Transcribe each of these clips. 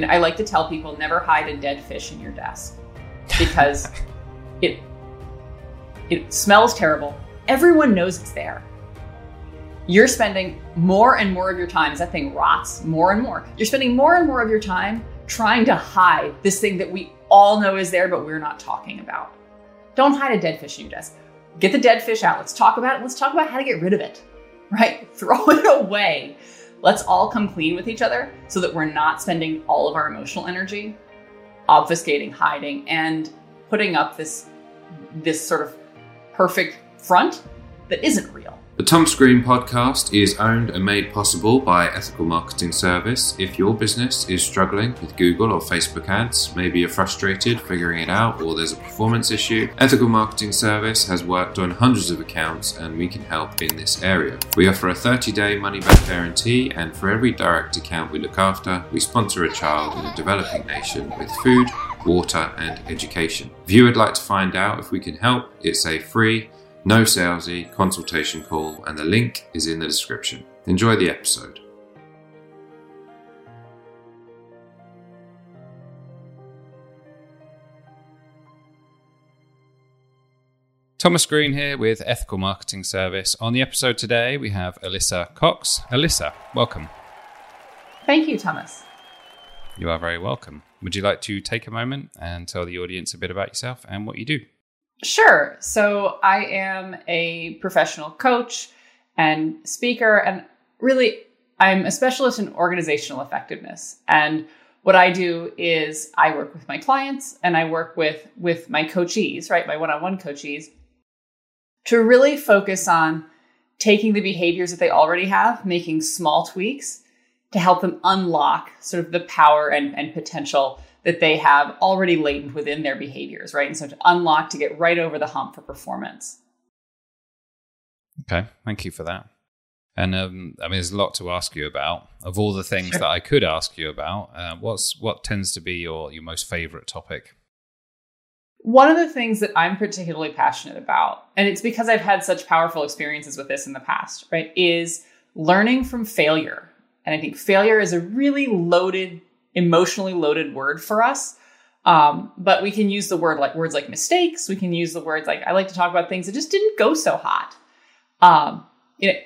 And I like to tell people never hide a dead fish in your desk because it it smells terrible. Everyone knows it's there. You're spending more and more of your time as that thing rots more and more. You're spending more and more of your time trying to hide this thing that we all know is there, but we're not talking about. Don't hide a dead fish in your desk. Get the dead fish out. Let's talk about it. Let's talk about how to get rid of it, right? Throw it away. Let's all come clean with each other so that we're not spending all of our emotional energy obfuscating, hiding, and putting up this this sort of perfect front that isn't real. The Thomas Green podcast is owned and made possible by Ethical Marketing Service. If your business is struggling with Google or Facebook ads, maybe you're frustrated figuring it out or there's a performance issue, Ethical Marketing Service has worked on hundreds of accounts and we can help in this area. We offer a 30 day money back guarantee, and for every direct account we look after, we sponsor a child in a developing nation with food, water, and education. If you would like to find out if we can help, it's a free no salesy consultation call, and the link is in the description. Enjoy the episode. Thomas Green here with Ethical Marketing Service. On the episode today, we have Alyssa Cox. Alyssa, welcome. Thank you, Thomas. You are very welcome. Would you like to take a moment and tell the audience a bit about yourself and what you do? Sure. So I am a professional coach and speaker, and really, I'm a specialist in organizational effectiveness. And what I do is I work with my clients and I work with with my coachees, right, my one-on-one coachees, to really focus on taking the behaviors that they already have, making small tweaks to help them unlock sort of the power and, and potential that they have already latent within their behaviors, right? And so to unlock to get right over the hump for performance. Okay, thank you for that. And um, I mean, there's a lot to ask you about. Of all the things sure. that I could ask you about, uh, what's what tends to be your your most favorite topic? One of the things that I'm particularly passionate about, and it's because I've had such powerful experiences with this in the past, right, is learning from failure. And I think failure is a really loaded emotionally loaded word for us. Um, but we can use the word like words like mistakes. We can use the words like I like to talk about things that just didn't go so hot. Um, you know,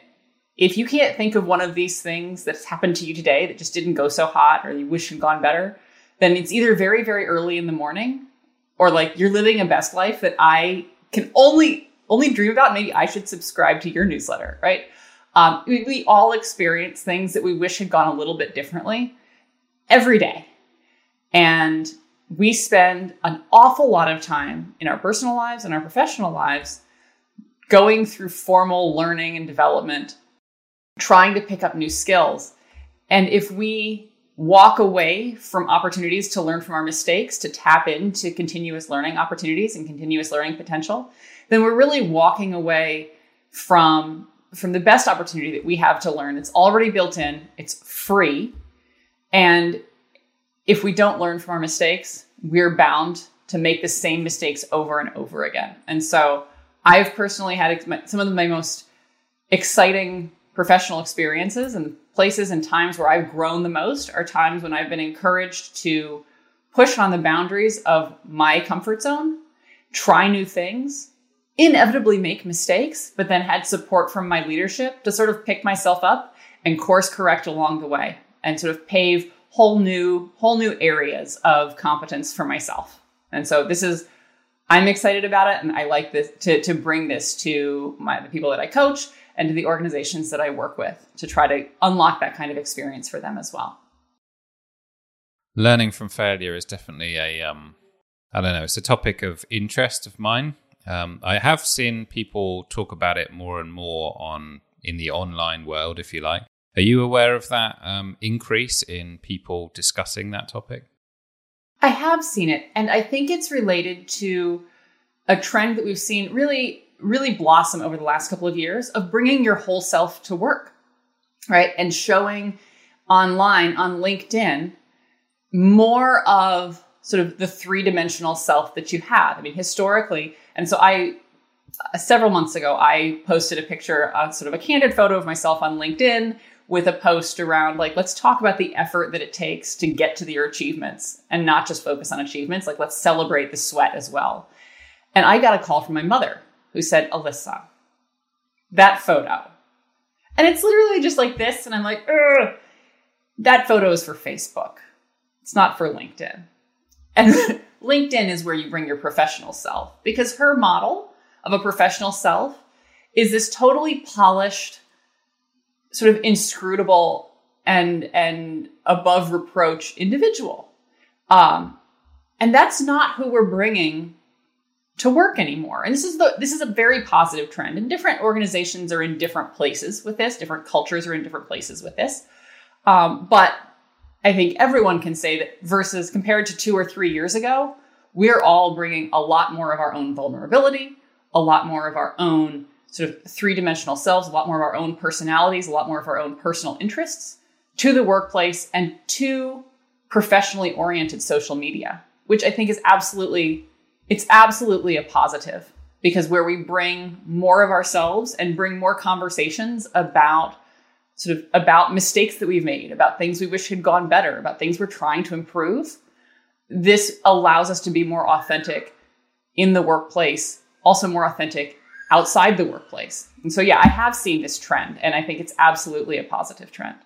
if you can't think of one of these things that's happened to you today that just didn't go so hot or you wish had gone better, then it's either very, very early in the morning or like you're living a best life that I can only only dream about. Maybe I should subscribe to your newsletter, right? Um, we, we all experience things that we wish had gone a little bit differently every day. And we spend an awful lot of time in our personal lives and our professional lives going through formal learning and development, trying to pick up new skills. And if we walk away from opportunities to learn from our mistakes, to tap into continuous learning opportunities and continuous learning potential, then we're really walking away from, from the best opportunity that we have to learn. It's already built in, it's free, and if we don't learn from our mistakes, we're bound to make the same mistakes over and over again. And so I've personally had some of my most exciting professional experiences and places and times where I've grown the most are times when I've been encouraged to push on the boundaries of my comfort zone, try new things, inevitably make mistakes, but then had support from my leadership to sort of pick myself up and course correct along the way and sort of pave whole new whole new areas of competence for myself. And so this is I'm excited about it and I like this to to bring this to my the people that I coach and to the organizations that I work with to try to unlock that kind of experience for them as well. Learning from failure is definitely a um I don't know, it's a topic of interest of mine. Um, I have seen people talk about it more and more on in the online world, if you like. Are you aware of that um, increase in people discussing that topic? I have seen it, and I think it's related to a trend that we've seen really, really blossom over the last couple of years of bringing your whole self to work, right? And showing online on LinkedIn more of sort of the three dimensional self that you have. I mean, historically, and so I, several months ago, I posted a picture, uh, sort of a candid photo of myself on LinkedIn with a post around like let's talk about the effort that it takes to get to your achievements and not just focus on achievements. Like let's celebrate the sweat as well. And i got a call from my mother who said alyssa that photo. And it's literally just like this and i'm like Ugh. that photo is for facebook. It's not for linkedin. And linkedin is where you bring your professional self because her model of a professional self is this totally polished sort of inscrutable and and above reproach individual. Um and that's not who we're bringing to work anymore. And this is the this is a very positive trend and different organizations are in different places with this different cultures are in different places with this. Um, but i think everyone can say that versus compared to two or three years ago we're all bringing a lot more of our own vulnerability a lot more of our own sort of three dimensional selves, a lot more of our own personalities, a lot more of our own personal interests to the workplace and to professionally oriented social media, which I think is absolutely, it's absolutely a positive because where we bring more of ourselves and bring more conversations about sort of about mistakes that we've made, about things we wish had gone better, about things we're trying to improve, this allows us to be more authentic in the workplace, also more authentic outside the workplace. And so, yeah, I have seen this trend, and I think it's absolutely a positive trend.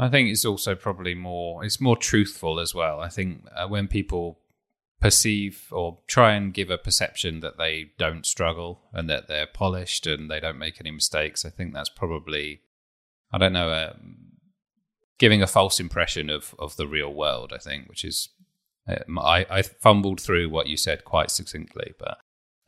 I think it's also probably more it's more truthful as well. I think uh, when people perceive or try and give a perception that they don't struggle and that they're polished and they don't make any mistakes, I think that's probably I don't know uh, giving a false impression of of the real world. I think, which is uh, I, I fumbled through what you said quite succinctly, but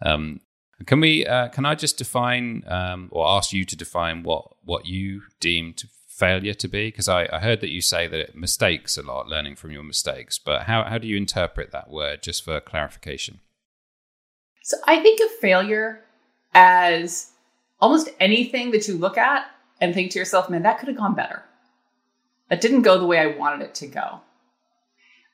um, can we? Uh, can I just define um, or ask you to define what what you deemed failure to be? Because I, I, heard that you say that mistakes a lot, learning from your mistakes. But how how do you interpret that word, just for clarification? So I think of failure as almost anything that you look at and think to yourself, "Man, that could have gone better. That didn't go the way I wanted it to go."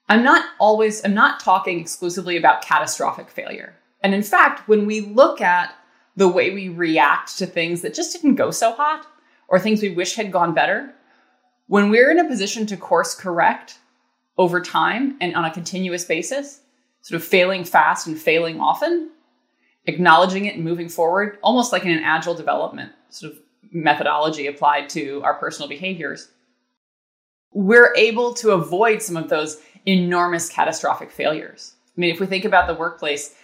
I'm not always. I'm not talking exclusively about catastrophic failure. And in fact, when we look at the way we react to things that just didn't go so hot or things we wish had gone better, when we're in a position to course correct over time and on a continuous basis, sort of failing fast and failing often, acknowledging it and moving forward, almost like in an agile development sort of methodology applied to our personal behaviors, we're able to avoid some of those enormous catastrophic failures. I mean, if we think about the workplace,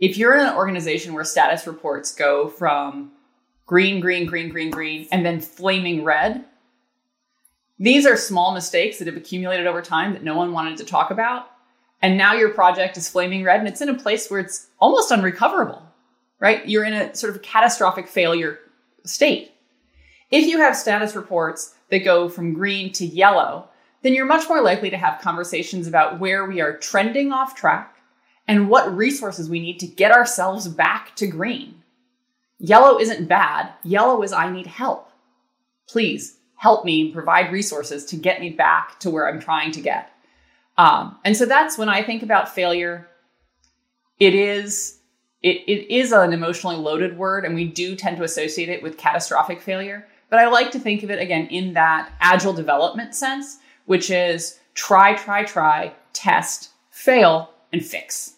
if you're in an organization where status reports go from green, green, green, green, green, and then flaming red, these are small mistakes that have accumulated over time that no one wanted to talk about. And now your project is flaming red and it's in a place where it's almost unrecoverable, right? You're in a sort of catastrophic failure state. If you have status reports that go from green to yellow, then you're much more likely to have conversations about where we are trending off track and what resources we need to get ourselves back to green. Yellow isn't bad. Yellow is I need help. Please help me provide resources to get me back to where I'm trying to get. Um, and so that's when I think about failure. It is it, it is an emotionally loaded word, and we do tend to associate it with catastrophic failure. But I like to think of it again in that agile development sense, which is try, try, try, test, fail, and fix.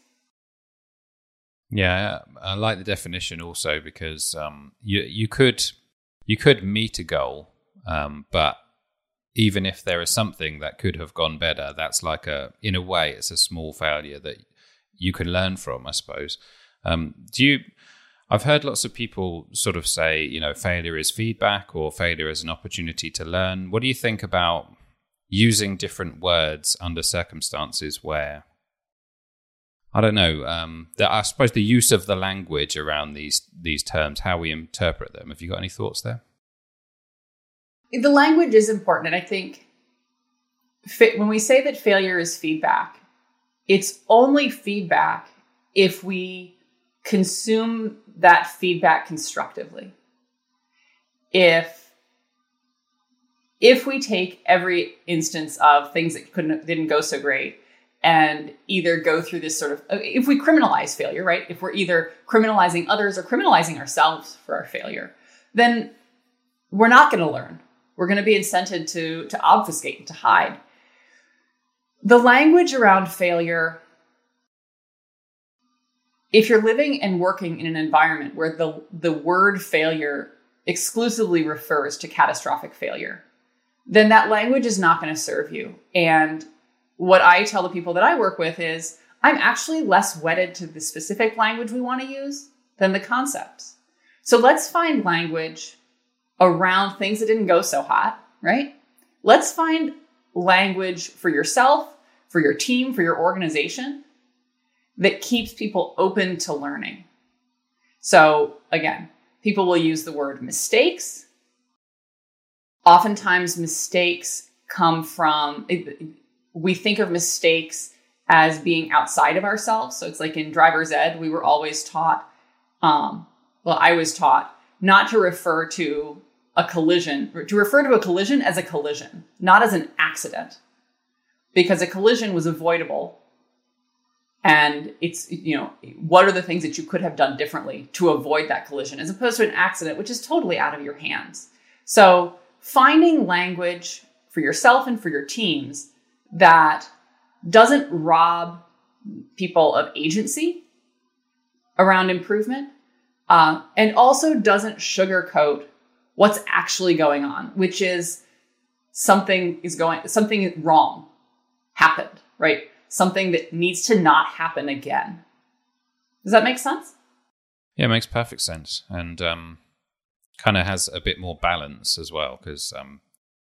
Yeah, I like the definition also because um, you you could you could meet a goal, um, but even if there is something that could have gone better, that's like a in a way it's a small failure that you can learn from, I suppose. Um, do you? I've heard lots of people sort of say, you know, failure is feedback or failure is an opportunity to learn. What do you think about using different words under circumstances where I don't know. Um, the, I suppose the use of the language around these these terms, how we interpret them. Have you got any thoughts there? The language is important, and I think when we say that failure is feedback, it's only feedback if we consume that feedback constructively. If if we take every instance of things that couldn't didn't go so great and either go through this sort of uh, if we criminalize failure right if we're either criminalizing others or criminalizing ourselves for our failure then we're not going to learn. We're going to be incented to, to obfuscate, and to hide. The language around failure, if you're living and working in an environment where the, the word failure exclusively refers to catastrophic failure, then that language is not going to serve you. And what I tell the people that I work with is I'm actually less wedded to the specific language we want to use than the concepts. So let's find language around things that didn't go so hot, right? Let's find language for yourself, for your team, for your organization that keeps people open to learning. So again, people will use the word mistakes. Oftentimes, mistakes come from, we think of mistakes as being outside of ourselves. So it's like in driver's ed, we were always taught, um, well, I was taught not to refer to a collision, to refer to a collision as a collision, not as an accident, because a collision was avoidable. And it's, you know, what are the things that you could have done differently to avoid that collision as opposed to an accident, which is totally out of your hands. So finding language for yourself and for your teams that doesn't rob people of agency around improvement uh, and also doesn't sugarcoat what's actually going on, which is something is going, something wrong happened, right? Something that needs to not happen again. Does that make sense? Yeah, it makes perfect sense. And um, kind of has a bit more balance as well because um,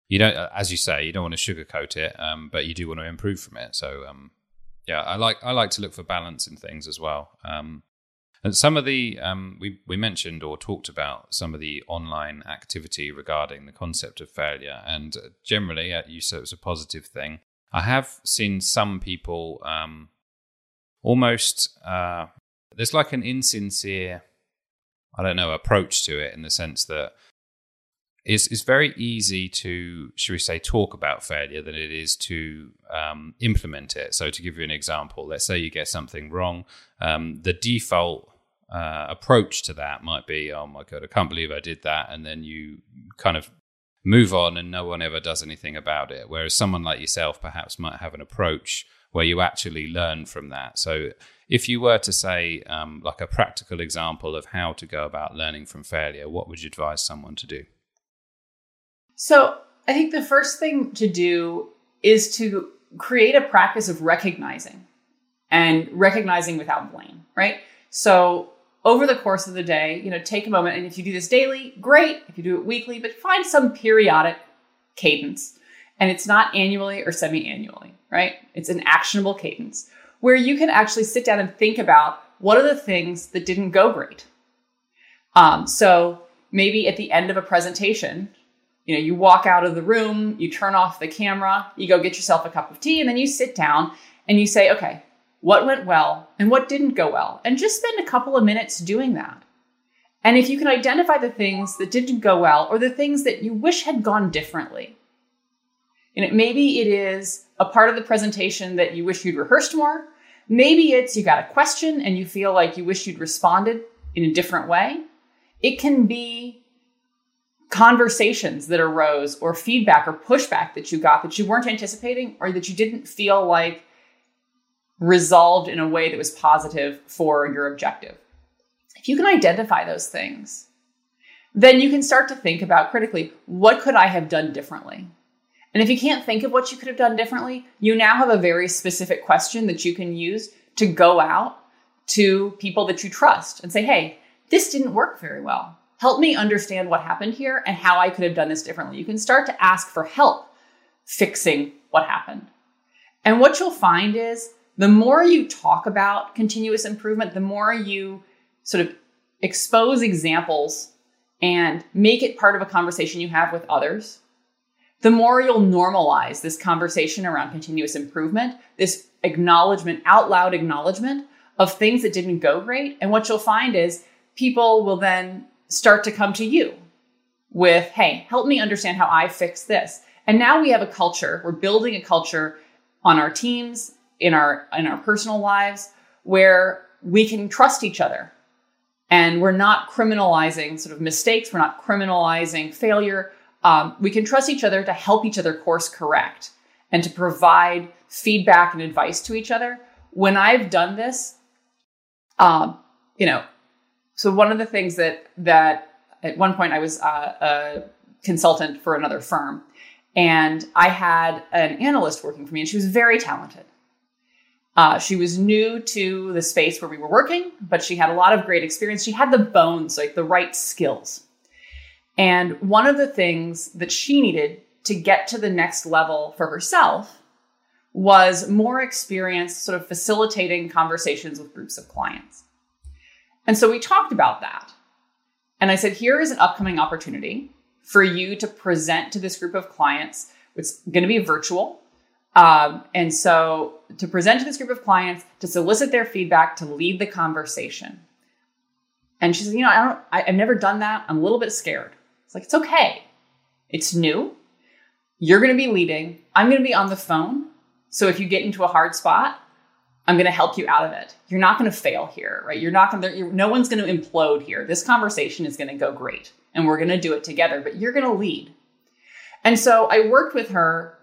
you don't, as you say, you don't want to sugarcoat it, um, but you do want to improve from it. So, um, yeah, I like I like to look for balance in things as well. Um, and some of the um, we we mentioned or talked about some of the online activity regarding the concept of failure, and generally, uh, you said it was a positive thing. I have seen some people um, almost uh, there's like an insincere, I don't know, approach to it in the sense that it's, it's very easy to, should we say, talk about failure than it is to um, implement it. So, to give you an example, let's say you get something wrong. Um, the default uh, approach to that might be, oh my God, I can't believe I did that. And then you kind of move on and no one ever does anything about it. Whereas someone like yourself perhaps might have an approach where you actually learn from that. So, if you were to say, um, like a practical example of how to go about learning from failure, what would you advise someone to do? So I think the first thing to do is to create a practice of recognizing and recognizing without blame, right? So over the course of the day, you know, take a moment and if you do this daily, great. If you do it weekly, but find some periodic cadence. And it's not annually or semi-annually, right? It's an actionable cadence where you can actually sit down and think about what are the things that didn't go great. Um, so maybe at the end of a presentation, you know, you walk out of the room, you turn off the camera, you go get yourself a cup of tea, and then you sit down and you say, okay, what went well and what didn't go well? And just spend a couple of minutes doing that. And if you can identify the things that didn't go well or the things that you wish had gone differently, and it, maybe it is a part of the presentation that you wish you'd rehearsed more. Maybe it's you got a question and you feel like you wish you'd responded in a different way. It can be conversations that arose or feedback or pushback that you got that you weren't anticipating or that you didn't feel like resolved in a way that was positive for your objective. If you can identify those things, then you can start to think about critically what could I have done differently? And if you can't think of what you could have done differently, you now have a very specific question that you can use to go out to people that you trust and say, hey, this didn't work very well help me understand what happened here and how I could have done this differently. You can start to ask for help fixing what happened. And what you'll find is the more you talk about continuous improvement, the more you sort of expose examples and make it part of a conversation you have with others, the more you'll normalize this conversation around continuous improvement, this acknowledgement, out loud acknowledgement of things that didn't go great. And what you'll find is people will then start to come to you with, hey, help me understand how I fix this. And now we have a culture, we're building a culture on our teams, in our in our personal lives, where we can trust each other. And we're not criminalizing sort of mistakes. We're not criminalizing failure. Um, we can trust each other to help each other course correct and to provide feedback and advice to each other. When I've done this, um, you know, so one of the things that that at one point I was uh, a consultant for another firm, and I had an analyst working for me, and she was very talented. Uh, she was new to the space where we were working, but she had a lot of great experience. She had the bones, like the right skills. And one of the things that she needed to get to the next level for herself was more experience sort of facilitating conversations with groups of clients. And so we talked about that. And I said, here is an upcoming opportunity for you to present to this group of clients. It's going to be virtual. Um, and so to present to this group of clients, to solicit their feedback, to lead the conversation. And she said, you know, I don't, I, I've never done that. I'm a little bit scared. It's like, it's okay. It's new. You're going to be leading. I'm going to be on the phone. So if you get into a hard spot, I'm going to help you out of it. You're not going to fail here, right? You're not going to, no one's going to implode here. This conversation is going to go great and we're going to do it together, but you're going to lead. And so I worked with her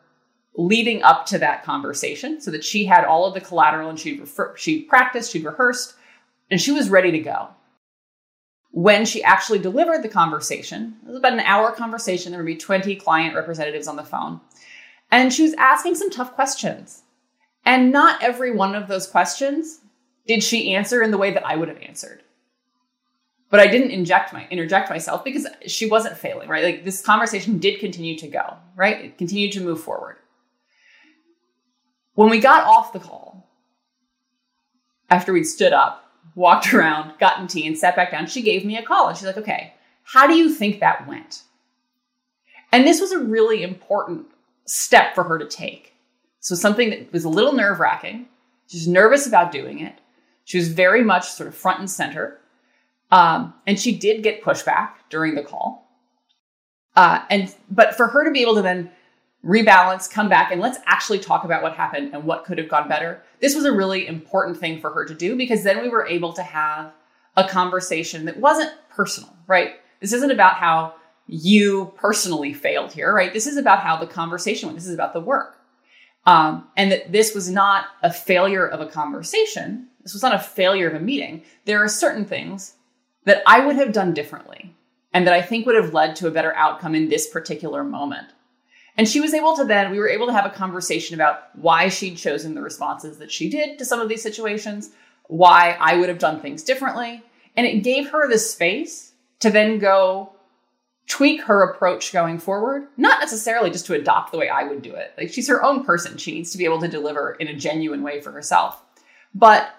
leading up to that conversation so that she had all of the collateral and she refer- she practiced, she rehearsed, and she was ready to go. When she actually delivered the conversation, it was about an hour conversation. There would be 20 client representatives on the phone. And she was asking some tough questions. And not every one of those questions did she answer in the way that I would have answered. But I didn't inject my interject myself because she wasn't failing, right? Like this conversation did continue to go, right? It continued to move forward. When we got off the call, after we'd stood up, walked around, gotten tea, and sat back down, she gave me a call and she's like, okay, how do you think that went? And this was a really important step for her to take so something that was a little nerve wracking. She was nervous about doing it. She was very much sort of front and center. Um, and she did get pushback during the call. Uh, and but for her to be able to then rebalance, come back, and let's actually talk about what happened and what could have gone better. This was a really important thing for her to do because then we were able to have a conversation that wasn't personal, right? This isn't about how you personally failed here, right? This is about how the conversation went. This is about the work. Um, and that this was not a failure of a conversation. This was not a failure of a meeting. There are certain things that I would have done differently and that I think would have led to a better outcome in this particular moment. And she was able to then, we were able to have a conversation about why she'd chosen the responses that she did to some of these situations, why I would have done things differently. And it gave her the space to then go tweak her approach going forward, not necessarily just to adopt the way I would do it. Like she's her own person. She needs to be able to deliver in a genuine way for herself. But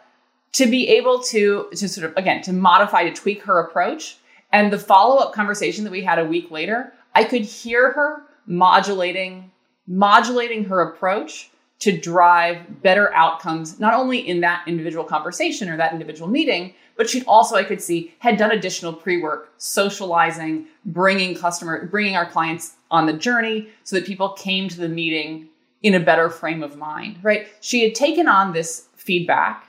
to be able to to sort of again to modify to tweak her approach and the follow-up conversation that we had a week later, I could hear her modulating modulating her approach to drive better outcomes not only in that individual conversation or that individual meeting, but she also I could see had done additional pre-work, socializing, bringing customer, bringing our clients on the journey so that people came to the meeting in a better frame of mind, right? She had taken on this feedback.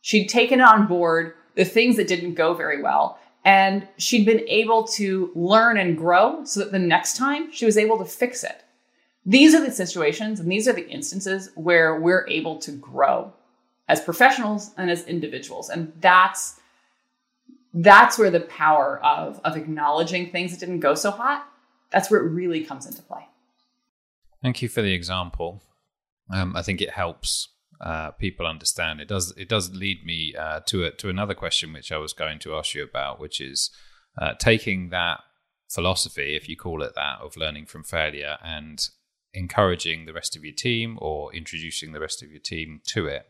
She'd taken on board the things that didn't go very well. And she'd been able to learn and grow so that the next time she was able to fix it. These are the situations and these are the instances where we're able to grow as professionals and as individuals. And that's that's where the power of of acknowledging things that didn't go so hot, that's where it really comes into play. Thank you for the example. Um, I think it helps uh, people understand. It does. It does lead me uh, to a, to another question, which I was going to ask you about, which is uh, taking that philosophy, if you call it that, of learning from failure and encouraging the rest of your team or introducing the rest of your team to it.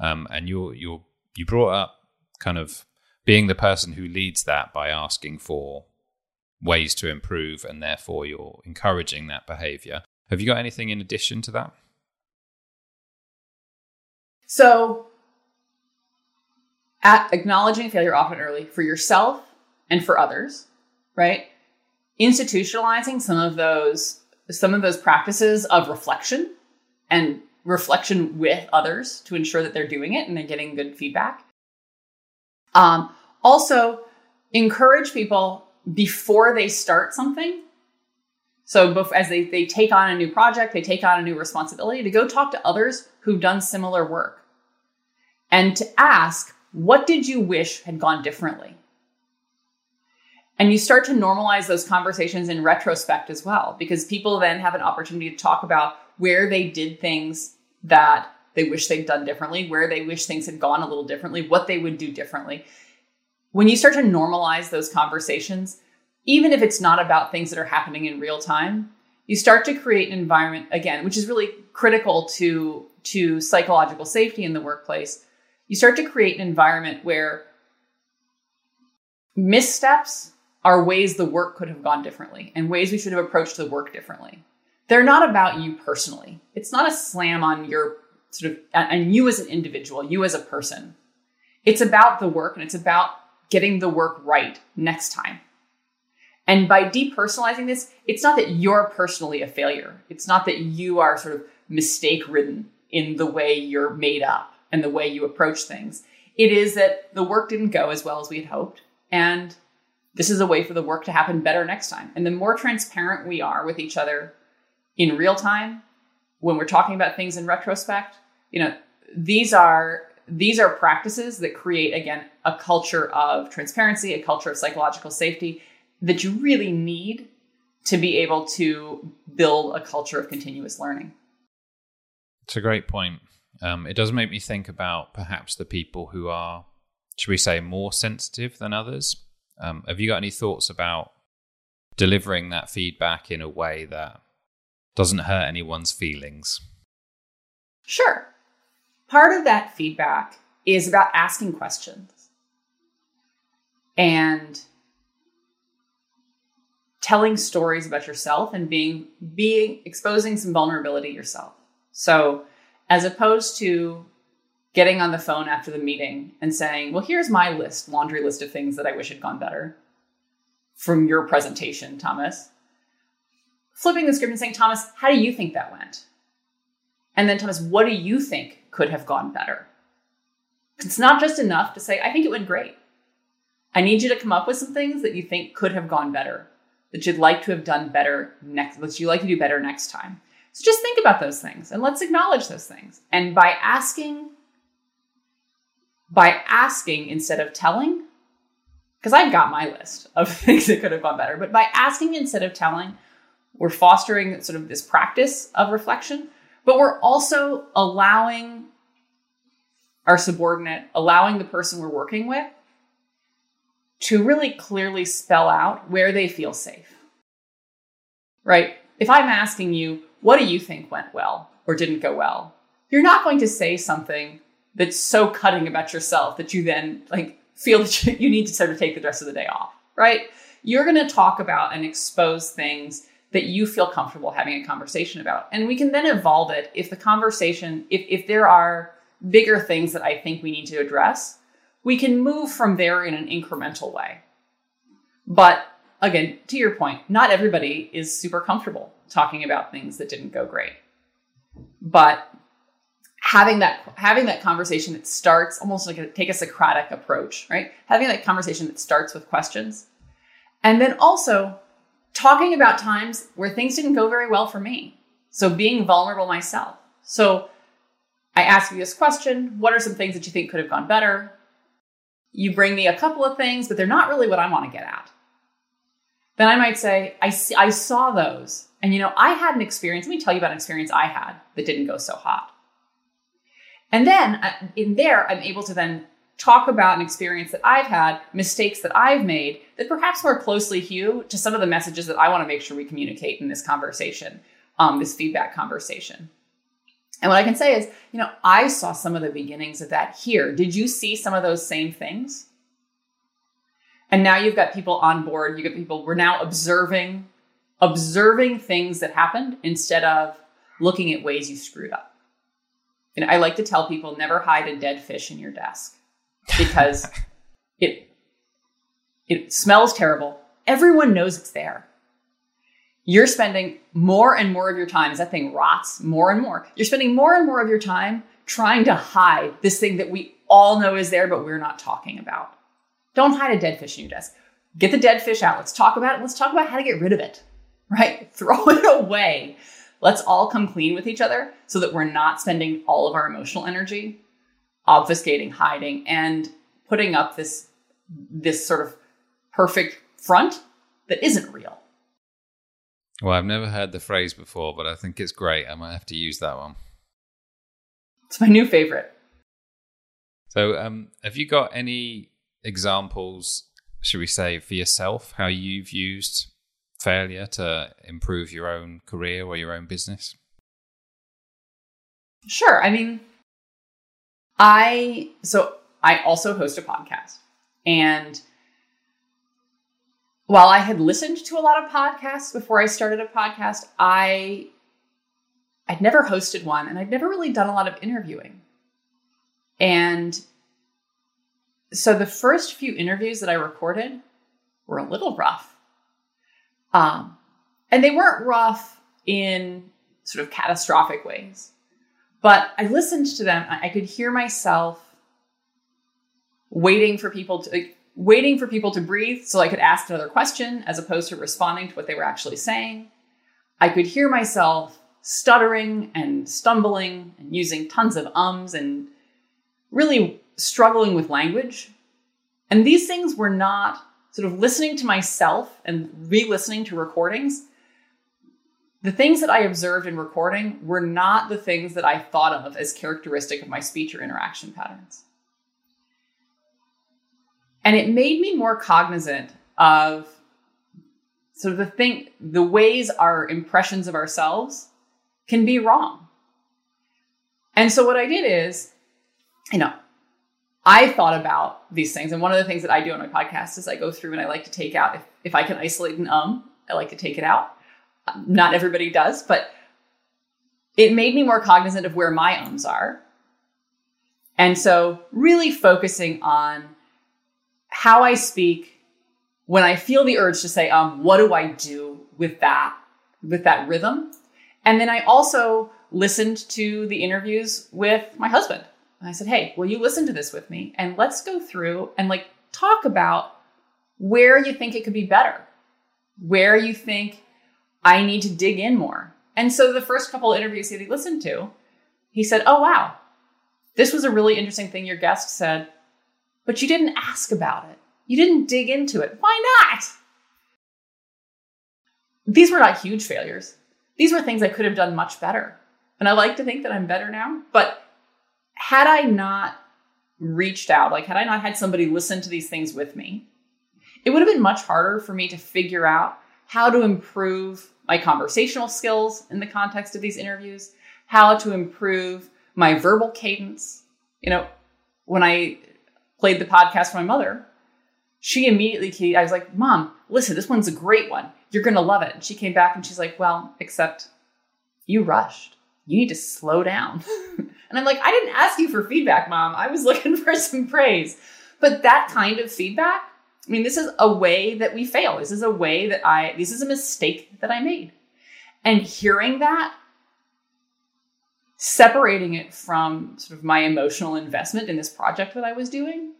Um, and you you you brought up kind of being the person who leads that by asking for ways to improve, and therefore you're encouraging that behavior. Have you got anything in addition to that? So, at acknowledging failure often early for yourself and for others, right? Institutionalizing some of those some of those practices of reflection and reflection with others to ensure that they're doing it and they're getting good feedback. Um, Also, encourage people before they start something. So, as they, they take on a new project, they take on a new responsibility, to go talk to others who've done similar work and to ask, what did you wish had gone differently? And you start to normalize those conversations in retrospect as well, because people then have an opportunity to talk about where they did things that they wish they'd done differently, where they wish things had gone a little differently, what they would do differently. When you start to normalize those conversations, even if it's not about things that are happening in real time, you start to create an environment again, which is really critical to, to psychological safety in the workplace. You start to create an environment where missteps are ways the work could have gone differently and ways we should have approached the work differently. They're not about you personally. It's not a slam on your sort of, and you as an individual, you as a person. It's about the work and it's about getting the work right next time. And by depersonalizing this, it's not that you're personally a failure. It's not that you are sort of mistake ridden in the way you're made up and the way you approach things. It is that the work didn't go as well as we had hoped. And this is a way for the work to happen better next time. And the more transparent we are with each other in real time, when we're talking about things in retrospect, you know, these are these are practices that create again a culture of transparency, a culture of psychological safety that you really need to be able to build a culture of continuous learning. It's a great point. Um, it does make me think about perhaps the people who are, should we say, more sensitive than others. Um, have you got any thoughts about delivering that feedback in a way that doesn't hurt anyone's feelings? Sure. Part of that feedback is about asking questions and telling stories about yourself and being being exposing some vulnerability yourself. So, as opposed to getting on the phone after the meeting and saying, "Well, here's my list, laundry list of things that I wish had gone better from your presentation, Thomas." Flipping the script and saying, "Thomas, how do you think that went?" And then, Thomas, what do you think could have gone better? It's not just enough to say, I think it went great. I need you to come up with some things that you think could have gone better, that you'd like to have done better next, that you like to do better next time. So just think about those things and let's acknowledge those things. And by asking, by asking instead of telling, because I've got my list of things that could have gone better, but by asking instead of telling, we're fostering sort of this practice of reflection but we're also allowing our subordinate, allowing the person we're working with to really clearly spell out where they feel safe. Right? If I'm asking you, what do you think went well or didn't go well? You're not going to say something that's so cutting about yourself that you then like feel that you need to sort of take the rest of the day off, right? You're going to talk about and expose things that you feel comfortable having a conversation about. And we can then evolve it if the conversation, if, if there are bigger things that I think we need to address, we can move from there in an incremental way. But again, to your point, not everybody is super comfortable talking about things that didn't go great. But having that having that conversation that starts almost like a, take a Socratic approach, right? Having that conversation that starts with questions. And then also talking about times where things didn't go very well for me. So being vulnerable myself. So I ask you this question What are some things that you think could have gone better? You bring me a couple of things, but they're not really what I want to get at. Then I might say, I, see, I saw those. And you know, I had an experience. Let me tell you about an experience I had that didn't go so hot. And then uh, in there, I'm able to then talk about an experience that I've had, mistakes that I've made that perhaps more closely hew to some of the messages that I want to make sure we communicate in this conversation, um, this feedback conversation. And what I can say is, you know, I saw some of the beginnings of that here. Did you see some of those same things? And now you've got people on board. You get people, we're now observing, observing things that happened instead of looking at ways you screwed up. And I like to tell people never hide a dead fish in your desk because it it smells terrible. Everyone knows it's there. You're spending more and more of your time as that thing rots more and more. You're spending more and more of your time trying to hide this thing that we all know is there, but we're not talking about. Don't hide a dead fish in your desk. Get the dead fish out. Let's talk about it. Let's talk about how to get rid of it, right? Throw it away. Let's all come clean with each other so that we're not spending all of our emotional energy obfuscating, hiding, and putting up this, this sort of perfect front that isn't real. Well, I've never heard the phrase before, but I think it's great. I might have to use that one. It's my new favorite. So, um, have you got any examples, should we say, for yourself, how you've used failure to improve your own career or your own business? Sure. I mean, I, so I also host a podcast. And while I had listened to a lot of podcasts before I started a podcast, I I'd never hosted one and I'd never really done a lot of interviewing. And so the first few interviews that I recorded were a little rough. Um, and they weren't rough in sort of catastrophic ways. But I listened to them. I could hear myself waiting for people to like, waiting for people to breathe so I could ask another question as opposed to responding to what they were actually saying. I could hear myself stuttering and stumbling and using tons of ums and really struggling with language. And these things were not sort of listening to myself and re listening to recordings. The things that I observed in recording were not the things that I thought of as characteristic of my speech or interaction patterns. And it made me more cognizant of sort of the thing, the ways our impressions of ourselves can be wrong. And so what I did is, you know, I thought about these things. And one of the things that I do on my podcast is I go through and I like to take out, if, if I can isolate an um, I like to take it out. Not everybody does, but it made me more cognizant of where my ums are. And so really focusing on how I speak when I feel the urge to say, um, what do I do with that, with that rhythm? And then I also listened to the interviews with my husband. And I said, Hey, will you listen to this with me? And let's go through and like talk about where you think it could be better, where you think I need to dig in more. And so the first couple of interviews that he listened to, he said, Oh, wow, this was a really interesting thing your guest said, but you didn't ask about it. You didn't dig into it. Why not? These were not huge failures. These were things I could have done much better. And I like to think that I'm better now. But had I not reached out, like had I not had somebody listen to these things with me, it would have been much harder for me to figure out how to improve my conversational skills in the context of these interviews, how to improve my verbal cadence. You know, when I played the podcast for my mother, she immediately, I was like, Mom, listen, this one's a great one. You're going to love it. And she came back and she's like, Well, except you rushed. You need to slow down. and I'm like, I didn't ask you for feedback, Mom. I was looking for some praise. But that kind of feedback, I mean, this is a way that we fail. This is a way that I, this is a mistake that I made. And hearing that, separating it from sort of my emotional investment in this project that I was doing,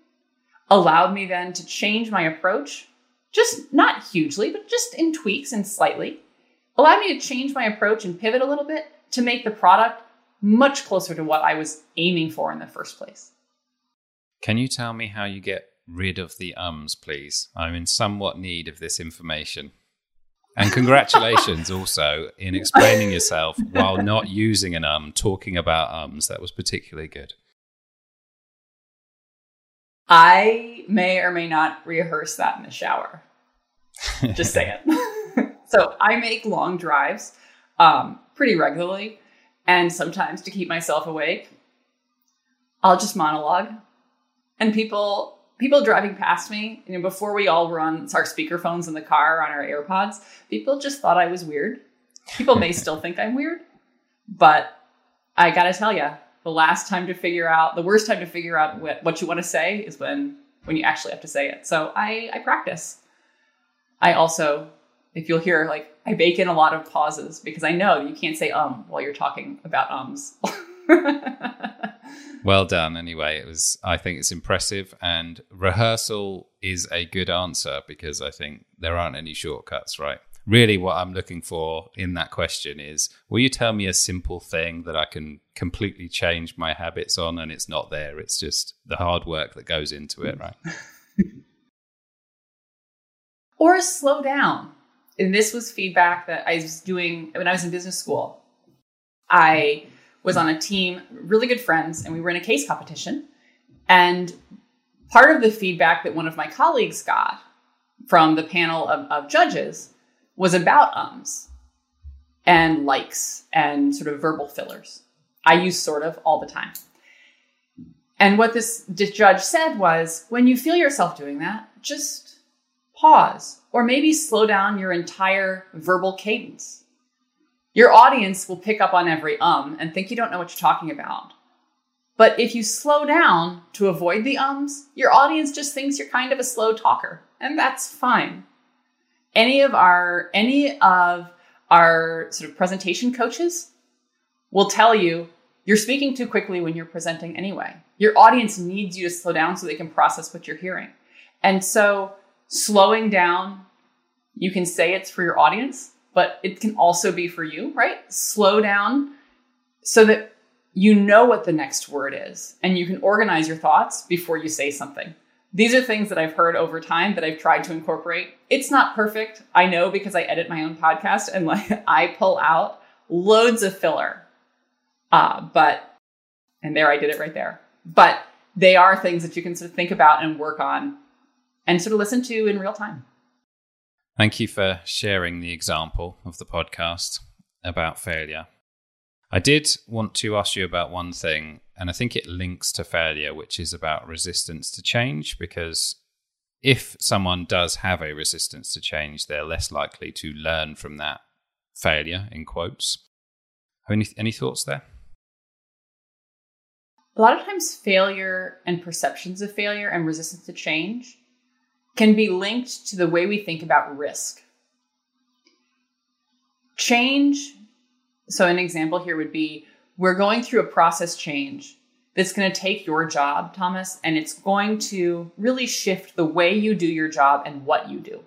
allowed me then to change my approach, just not hugely, but just in tweaks and slightly, allowed me to change my approach and pivot a little bit to make the product much closer to what I was aiming for in the first place. Can you tell me how you get rid of the ums, please? I'm in somewhat need of this information. And congratulations also in explaining yourself while not using an um, talking about ums. That was particularly good. I may or may not rehearse that in the shower. Just saying. so I make long drives um, pretty regularly. And sometimes to keep myself awake, I'll just monologue. And people people driving past me, you know, before we all were on our speakerphones in the car on our AirPods, people just thought I was weird. People may still think I'm weird, but I gotta tell you, the last time to figure out, the worst time to figure out what, what you want to say is when when you actually have to say it. So I I practice. I also, if you'll hear, like I bake in a lot of pauses because I know you can't say um while you're talking about ums. well done. Anyway, it was. I think it's impressive, and rehearsal is a good answer because I think there aren't any shortcuts, right? Really, what I'm looking for in that question is: Will you tell me a simple thing that I can completely change my habits on, and it's not there? It's just the hard work that goes into it, right? or slow down. And this was feedback that I was doing when I was in business school. I was on a team, really good friends, and we were in a case competition. And part of the feedback that one of my colleagues got from the panel of, of judges was about ums and likes and sort of verbal fillers. I use sort of all the time. And what this judge said was when you feel yourself doing that, just pause or maybe slow down your entire verbal cadence. Your audience will pick up on every um and think you don't know what you're talking about. But if you slow down to avoid the ums, your audience just thinks you're kind of a slow talker, and that's fine. Any of our any of our sort of presentation coaches will tell you you're speaking too quickly when you're presenting anyway. Your audience needs you to slow down so they can process what you're hearing. And so slowing down, you can say it's for your audience, but it can also be for you, right? Slow down so that you know what the next word is and you can organize your thoughts before you say something. These are things that I've heard over time that I've tried to incorporate. It's not perfect. I know because I edit my own podcast and like I pull out loads of filler. Uh, but, and there I did it right there. But they are things that you can sort of think about and work on and sort of listen to in real time. Thank you for sharing the example of the podcast about failure. I did want to ask you about one thing, and I think it links to failure, which is about resistance to change. Because if someone does have a resistance to change, they're less likely to learn from that failure, in quotes. Any, any thoughts there? A lot of times, failure and perceptions of failure and resistance to change can be linked to the way we think about risk. Change, so an example here would be we're going through a process change that's going to take your job, Thomas, and it's going to really shift the way you do your job and what you do.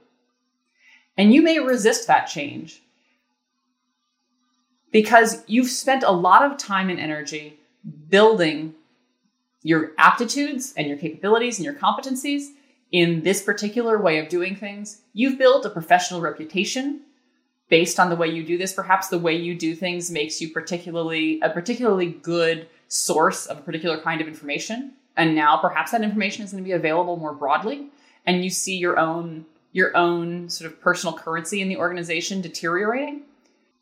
And you may resist that change because you've spent a lot of time and energy building your aptitudes and your capabilities and your competencies in this particular way of doing things. You've built a professional reputation based on the way you do this. Perhaps the way you do things makes you particularly a particularly good source of a particular kind of information. And now perhaps that information is going to be available more broadly and you see your own your own sort of personal currency in the organization deteriorating.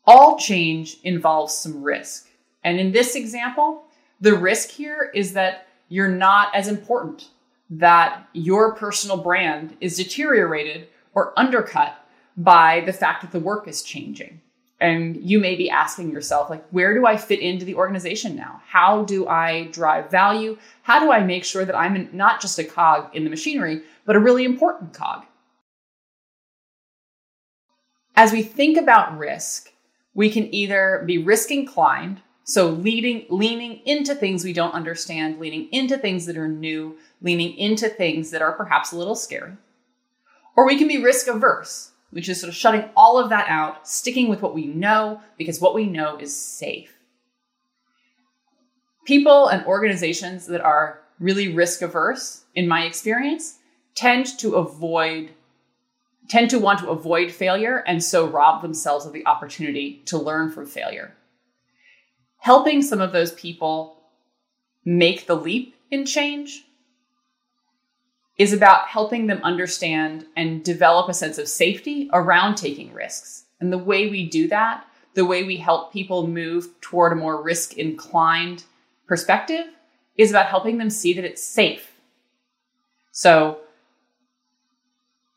All change involves some risk. And in this example, the risk here is that you're not as important that your personal brand is deteriorated or undercut by the fact that the work is changing. And you may be asking yourself, like, where do I fit into the organization now? How do I drive value? How do I make sure that I'm not just a cog in the machinery, but a really important cog? As we think about risk, we can either be risk inclined, so leading, leaning into things we don't understand, leaning into things that are new, leaning into things that are perhaps a little scary. Or we can be risk averse, which is sort of shutting all of that out, sticking with what we know because what we know is safe. People and organizations that are really risk averse, in my experience, tend to avoid tend to want to avoid failure and so rob themselves of the opportunity to learn from failure. Helping some of those people make the leap in change is about helping them understand and develop a sense of safety around taking risks. And the way we do that, the way we help people move toward a more risk inclined perspective, is about helping them see that it's safe. So,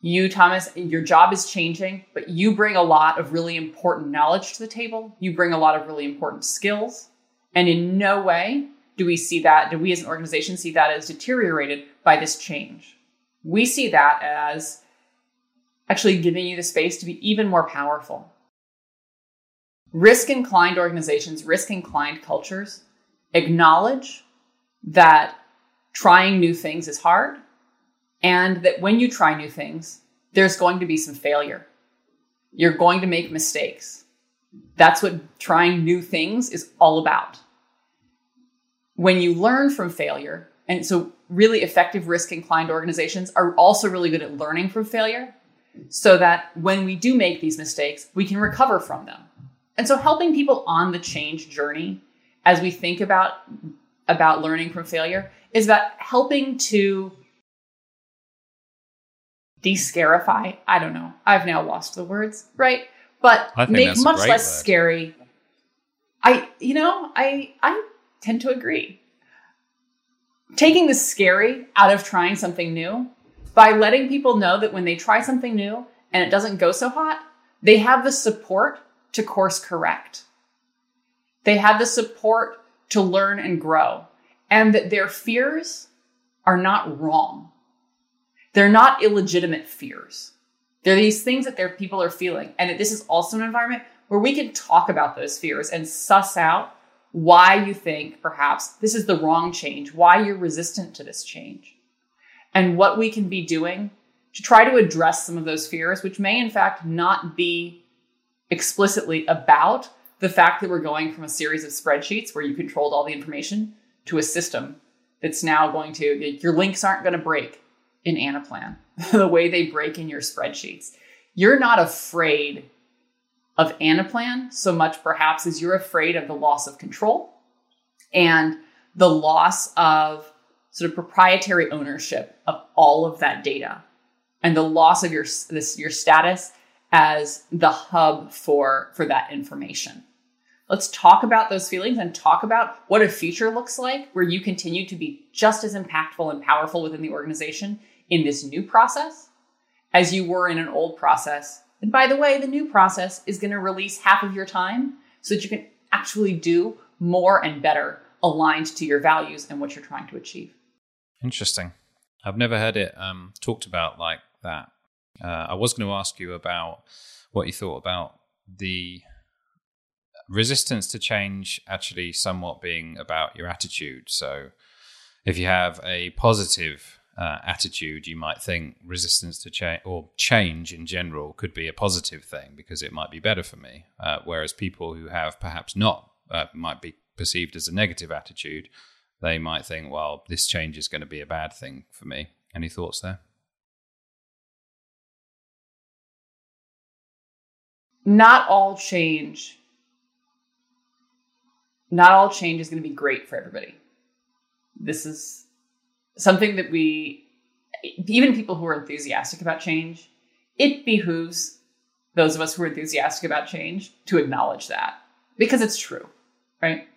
you, Thomas, your job is changing, but you bring a lot of really important knowledge to the table. You bring a lot of really important skills. And in no way do we see that, do we as an organization see that as deteriorated by this change? We see that as actually giving you the space to be even more powerful. Risk inclined organizations, risk inclined cultures acknowledge that trying new things is hard and that when you try new things, there's going to be some failure. You're going to make mistakes. That's what trying new things is all about. When you learn from failure, and so really effective risk inclined organizations are also really good at learning from failure so that when we do make these mistakes, we can recover from them. And so helping people on the change journey as we think about about learning from failure is about helping to de-scarify. I don't know. I've now lost the words, right? But make much less word. scary. I you know, I I tend to agree. Taking the scary out of trying something new by letting people know that when they try something new and it doesn't go so hot, they have the support to course correct. They have the support to learn and grow, and that their fears are not wrong. They're not illegitimate fears. They're these things that their people are feeling, and this is also an environment where we can talk about those fears and suss out why you think perhaps this is the wrong change, why you're resistant to this change, and what we can be doing to try to address some of those fears, which may in fact not be explicitly about the fact that we're going from a series of spreadsheets where you controlled all the information to a system that's now going to, your links aren't going to break in Anaplan the way they break in your spreadsheets. You're not afraid of Anaplan so much, perhaps, as you're afraid of the loss of control and the loss of sort of proprietary ownership of all of that data and the loss of your this your status as the hub for for that information. Let's talk about those feelings and talk about what a future looks like where you continue to be just as impactful and powerful within the organization in this new process as you were in an old process. And by the way, the new process is going to release half of your time so that you can actually do more and better aligned to your values and what you're trying to achieve. Interesting. I've never heard it um, talked about like that. Uh, I was going to ask you about what you thought about the resistance to change actually somewhat being about your attitude. So if you have a positive uh, attitude, you might think resistance to change or change in general could be a positive thing because it might be better for me. Uh, whereas people who have perhaps not uh, might be perceived as a negative attitude, they might think, well, this change is going to be a bad thing for me. Any thoughts there? Not all change not all change is going to be great for everybody. This is something that we, even people who are enthusiastic about change, it behooves those of us who are enthusiastic about change to acknowledge that because it's true, right?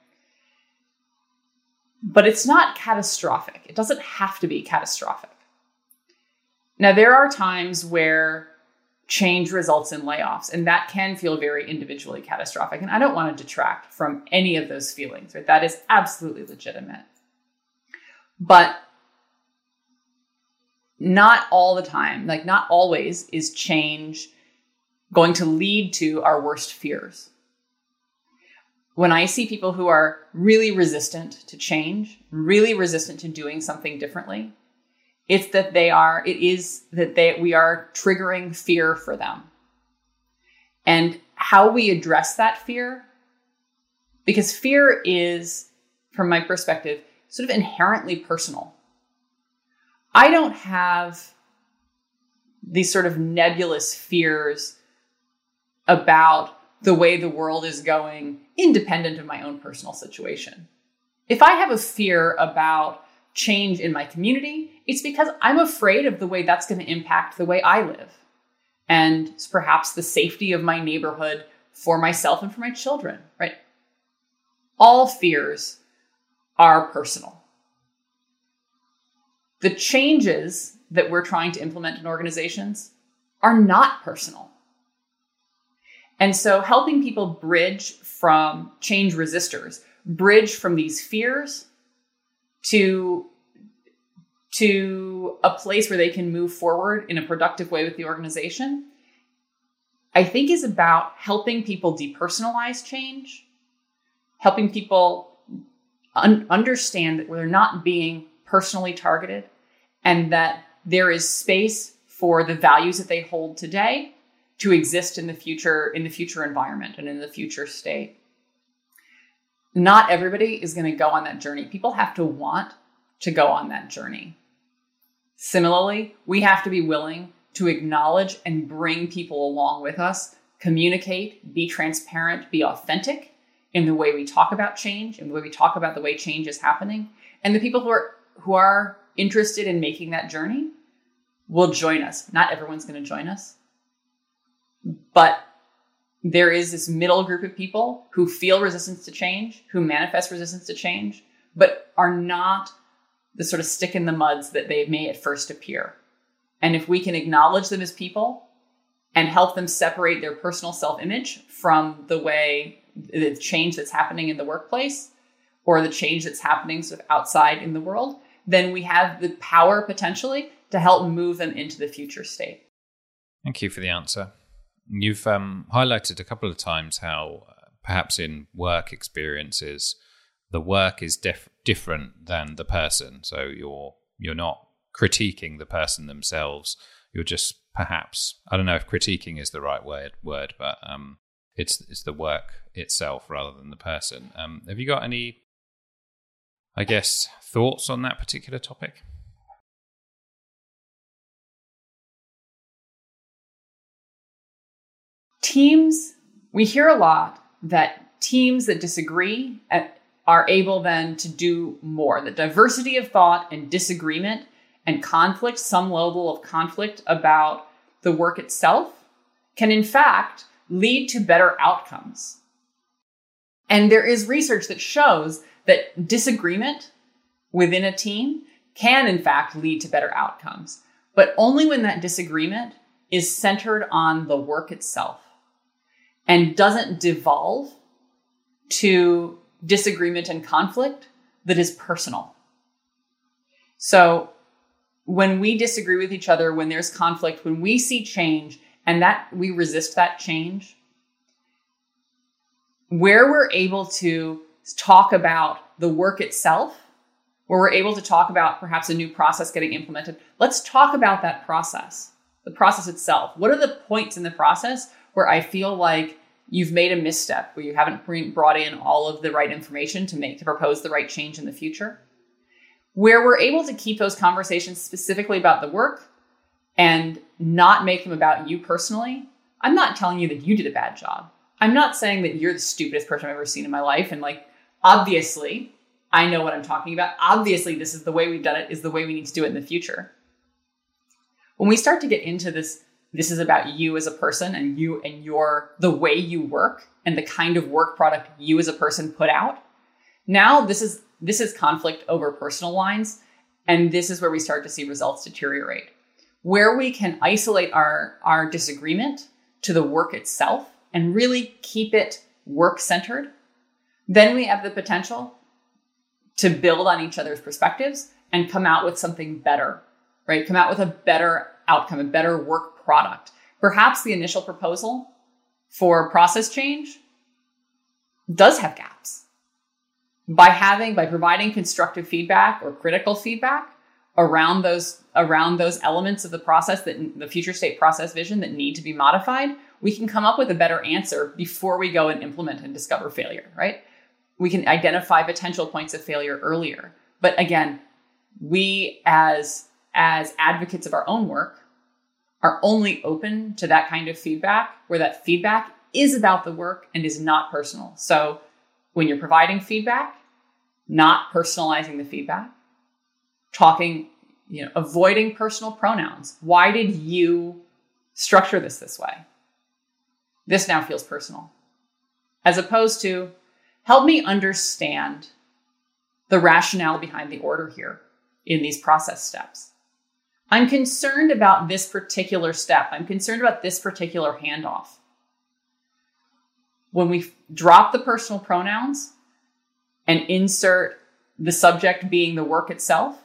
But it's not catastrophic. It doesn't have to be catastrophic. Now, there are times where change results in layoffs. And that can feel very individually catastrophic. And I don't want to detract from any of those feelings, right? That is absolutely legitimate. But not all the time, like not always, is change going to lead to our worst fears. When I see people who are really resistant to change, really resistant to doing something differently, it's that they are, it is that they, we are triggering fear for them. And how we address that fear, because fear is, from my perspective, sort of inherently personal. I don't have these sort of nebulous fears about the way the world is going, independent of my own personal situation. If I have a fear about change in my community, it's because I'm afraid of the way that's going to impact the way I live and perhaps the safety of my neighborhood for myself and for my children, right? All fears are personal. The changes that we're trying to implement in organizations are not personal. And so helping people bridge from change resistors, bridge from these fears to to a place where they can move forward in a productive way with the organization, I think is about helping people depersonalize change, helping people un- understand that we're not being personally targeted and that there is space for the values that they hold today to exist in the future in the future environment and in the future state. Not everybody is going to go on that journey. People have to want to go on that journey. Similarly we have to be willing to acknowledge and bring people along with us communicate be transparent be authentic in the way we talk about change and the way we talk about the way change is happening and the people who are who are interested in making that journey will join us not everyone's going to join us but there is this middle group of people who feel resistance to change, who manifest resistance to change, but are not the sort of stick in the muds that they may at first appear. And if we can acknowledge them as people and help them separate their personal self image from the way the change that's happening in the workplace or the change that's happening sort of outside in the world, then we have the power potentially to help move them into the future state. Thank you for the answer. You've um, highlighted a couple of times how uh, perhaps in work experiences, the work is dif- different than the person. So you're you're not critiquing the person themselves. You're just perhaps I don't know if critiquing is the right word word, but um, it's it's the work itself rather than the person. Um, have you got any, I guess, thoughts on that particular topic? teams, we hear a lot that teams that disagree uh, are able then to do more. The diversity of thought and disagreement and conflict, some level of conflict about the work itself, can in fact lead to better outcomes. And there is research that shows that disagreement within a team can in fact lead to better outcomes, but only when that disagreement is centered on the work itself and doesn't devolve to disagreement and conflict that is personal. So when we disagree with each other, when there's conflict, when we see change and that we resist that change, where we're able to talk about the work itself, where we're able to talk about perhaps a new process getting implemented, let's talk about that process, the process itself. What are the points in the process where I feel like you've made a misstep where you haven't brought in all of the right information to make to propose the right change in the future where we're able to keep those conversations specifically about the work and not make them about you personally i'm not telling you that you did a bad job i'm not saying that you're the stupidest person i've ever seen in my life and like obviously i know what i'm talking about. Obviously this is the way we've done it is the way we need to do it in the future. When we start to get into this this is about you as a person and you and your the way you work and the kind of work product you as a person put out now this is this is conflict over personal lines and this is where we start to see results deteriorate. Where we can isolate our our disagreement to the work itself and really keep it work centered then we have the potential to build on each other's perspectives and come out with something better right come out with a better outcome a better work product. Perhaps the initial proposal for process change does have gaps. By having, by providing constructive feedback or critical feedback around those, around those elements of the process that the future state process vision that need to be modified, we can come up with a better answer before we go and implement and discover failure, right? We can identify potential points of failure earlier. But again, we as, as advocates of our own work are only open to that kind of feedback where that feedback is about the work and is not personal. So when you're providing feedback, not personalizing the feedback, talking, you know, avoiding personal pronouns. Why did you structure this this way? This now feels personal. As opposed to, help me understand the rationale behind the order here in these process steps. I'm concerned about this particular step. I'm concerned about this particular handoff. When we drop the personal pronouns and insert the subject being the work itself,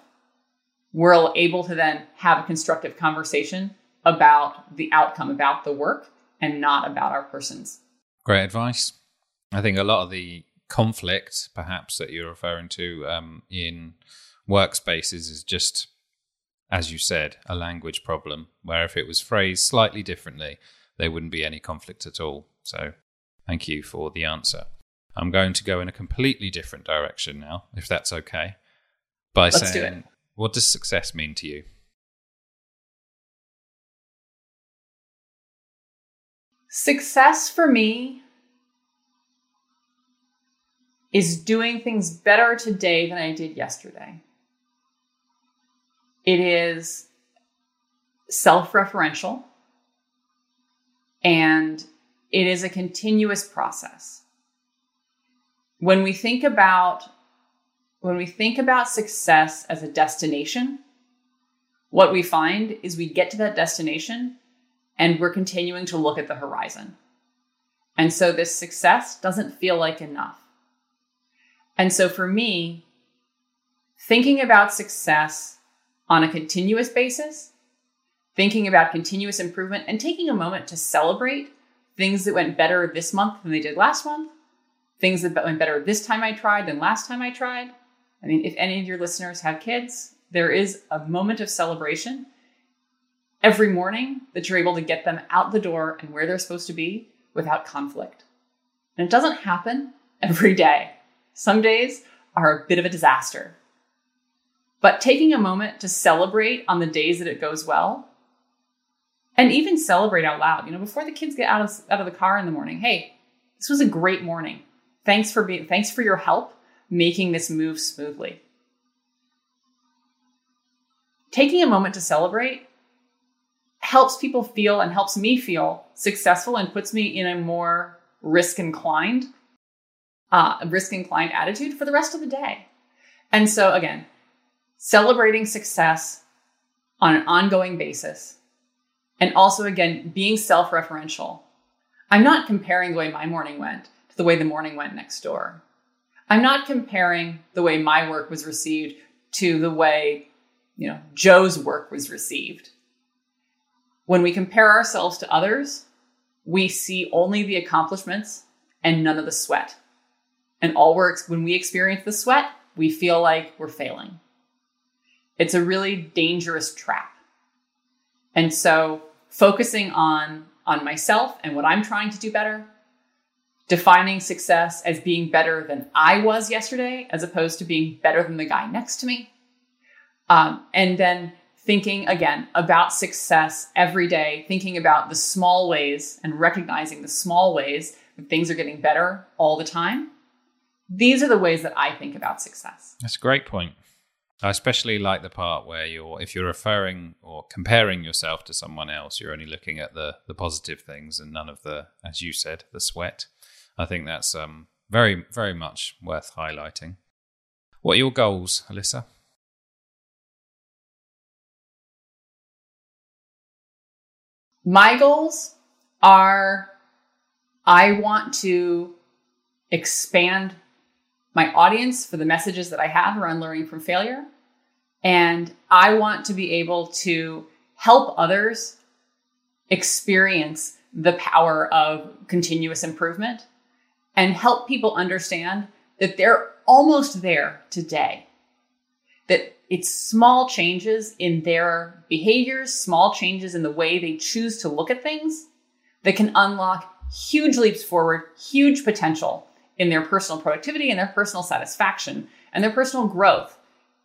we're able to then have a constructive conversation about the outcome, about the work, and not about our persons. Great advice. I think a lot of the conflict, perhaps that you're referring to um, in workspaces, is just, as you said, a language problem. Where if it was phrased slightly differently, there wouldn't be any conflict at all. So, thank you for the answer. I'm going to go in a completely different direction now, if that's okay. By Let's saying, what does success mean to you? Success for me is doing things better today than I did yesterday. It is self referential and it is a continuous process. When we think about when we think about success as a destination, what we find is we get to that destination and we're continuing to look at the horizon. And so this success doesn't feel like enough. And so for me, thinking about success on a continuous basis, thinking about continuous improvement, and taking a moment to celebrate things that went better this month than they did last month, things that went better this time I tried than last time I tried. I mean, if any of your listeners have kids, there is a moment of celebration every morning that you're able to get them out the door and where they're supposed to be without conflict. And it doesn't happen every day. Some days are a bit of a disaster. But taking a moment to celebrate on the days that it goes well, and even celebrate out loud, you know, before the kids get out of, out of the car in the morning, hey, this was a great morning. Thanks for being, thanks for your help making this move smoothly. Taking a moment to celebrate helps people feel and helps me feel successful and puts me in a more risk inclined uh, risk inclined attitude for the rest of the day. And so again, celebrating success on an ongoing basis and also again being self-referential. I'm not comparing the way my morning went to the way the morning went next door. I'm not comparing the way my work was received to the way, you know, Joe's work was received. When we compare ourselves to others, we see only the accomplishments and none of the sweat. And all we're, when we experience the sweat, we feel like we're failing. It's a really dangerous trap. And so focusing on, on myself and what I'm trying to do better, defining success as being better than I was yesterday, as opposed to being better than the guy next to me. Um, and then thinking again about success every day, thinking about the small ways and recognizing the small ways that things are getting better all the time. These are the ways that I think about success. That's a great point. I especially like the part where you're, if you're referring or comparing yourself to someone else, you're only looking at the the positive things and none of the, as you said, the sweat. I think that's um, very, very much worth highlighting. What are your goals, Alyssa? My goals are I want to expand my audience for the messages that I have around learning from failure. And I want to be able to help others experience the power of continuous improvement and help people understand that they're almost there today. That it's small changes in their behaviors, small changes in the way they choose to look at things that can unlock huge leaps forward, huge potential in their personal productivity and their personal satisfaction and their personal growth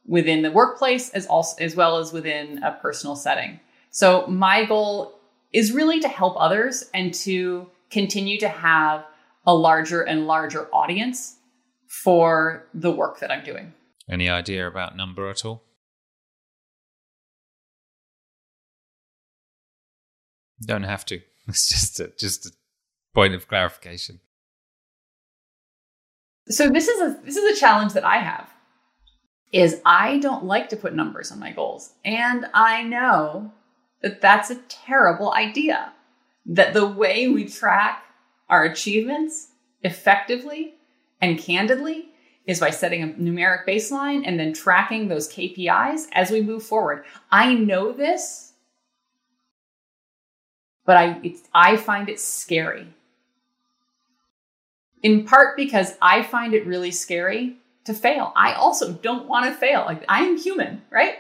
within the workplace as also as well as within a personal setting. So my goal is really to help others and to continue to have a larger and larger audience for the work that I'm doing. Any idea about number at all? Don't have to. It's just a, just a point of clarification. So this is a this is a challenge that I have. Is I don't like to put numbers on my goals, and I know that that's a terrible idea. That the way we track our achievements effectively and candidly is by setting a numeric baseline and then tracking those KPIs as we move forward. I know this, but I I find it scary. In part because I find it really scary to fail. I also don't want to fail. Like I am human, right?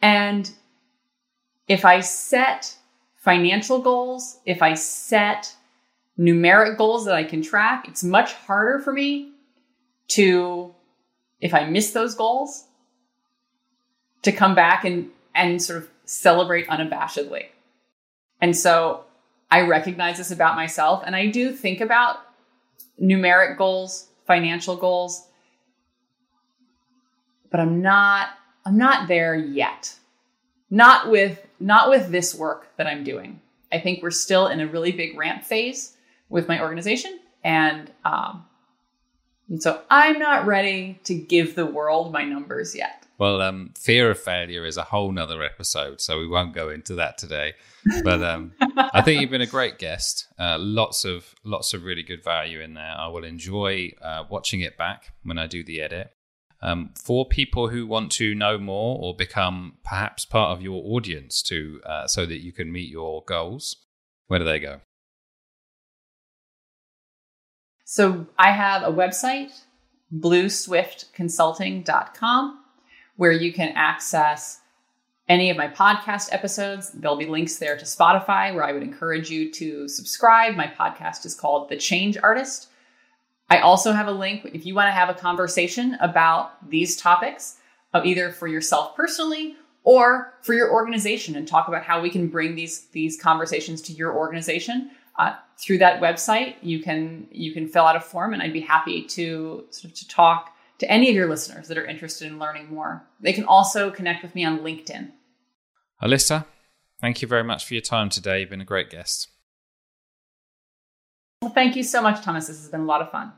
And if I set financial goals, if I set numeric goals that I can track, it's much harder for me to, if I miss those goals, to come back and, and sort of celebrate unabashedly. And so I recognize this about myself and I do think about numeric goals, financial goals, but I'm not I'm not there yet. Not with not with this work that I'm doing. I think we're still in a really big ramp phase with my organization, and um, and so I'm not ready to give the world my numbers yet. Well, um, fear of failure is a whole nother episode, so we won't go into that today. But um, I think you've been a great guest. Uh, lots of lots of really good value in there. I will enjoy uh, watching it back when I do the edit. Um, for people who want to know more or become perhaps part of your audience to uh, so that you can meet your goals, where do they go? So I have a website, blueswiftconsulting.com, where you can access any of my podcast episodes. There'll be links there to Spotify, where I would encourage you to subscribe. My podcast is called The Change Artist. I also have a link if you want to have a conversation about these topics, either for yourself personally or for your organization, and talk about how we can bring these these conversations to your organization. Uh, through that website, you can you can fill out a form, and I'd be happy to sort of to talk to any of your listeners that are interested in learning more. They can also connect with me on LinkedIn. Alyssa, thank you very much for your time today. You've been a great guest. Well, thank you so much, Thomas. This has been a lot of fun.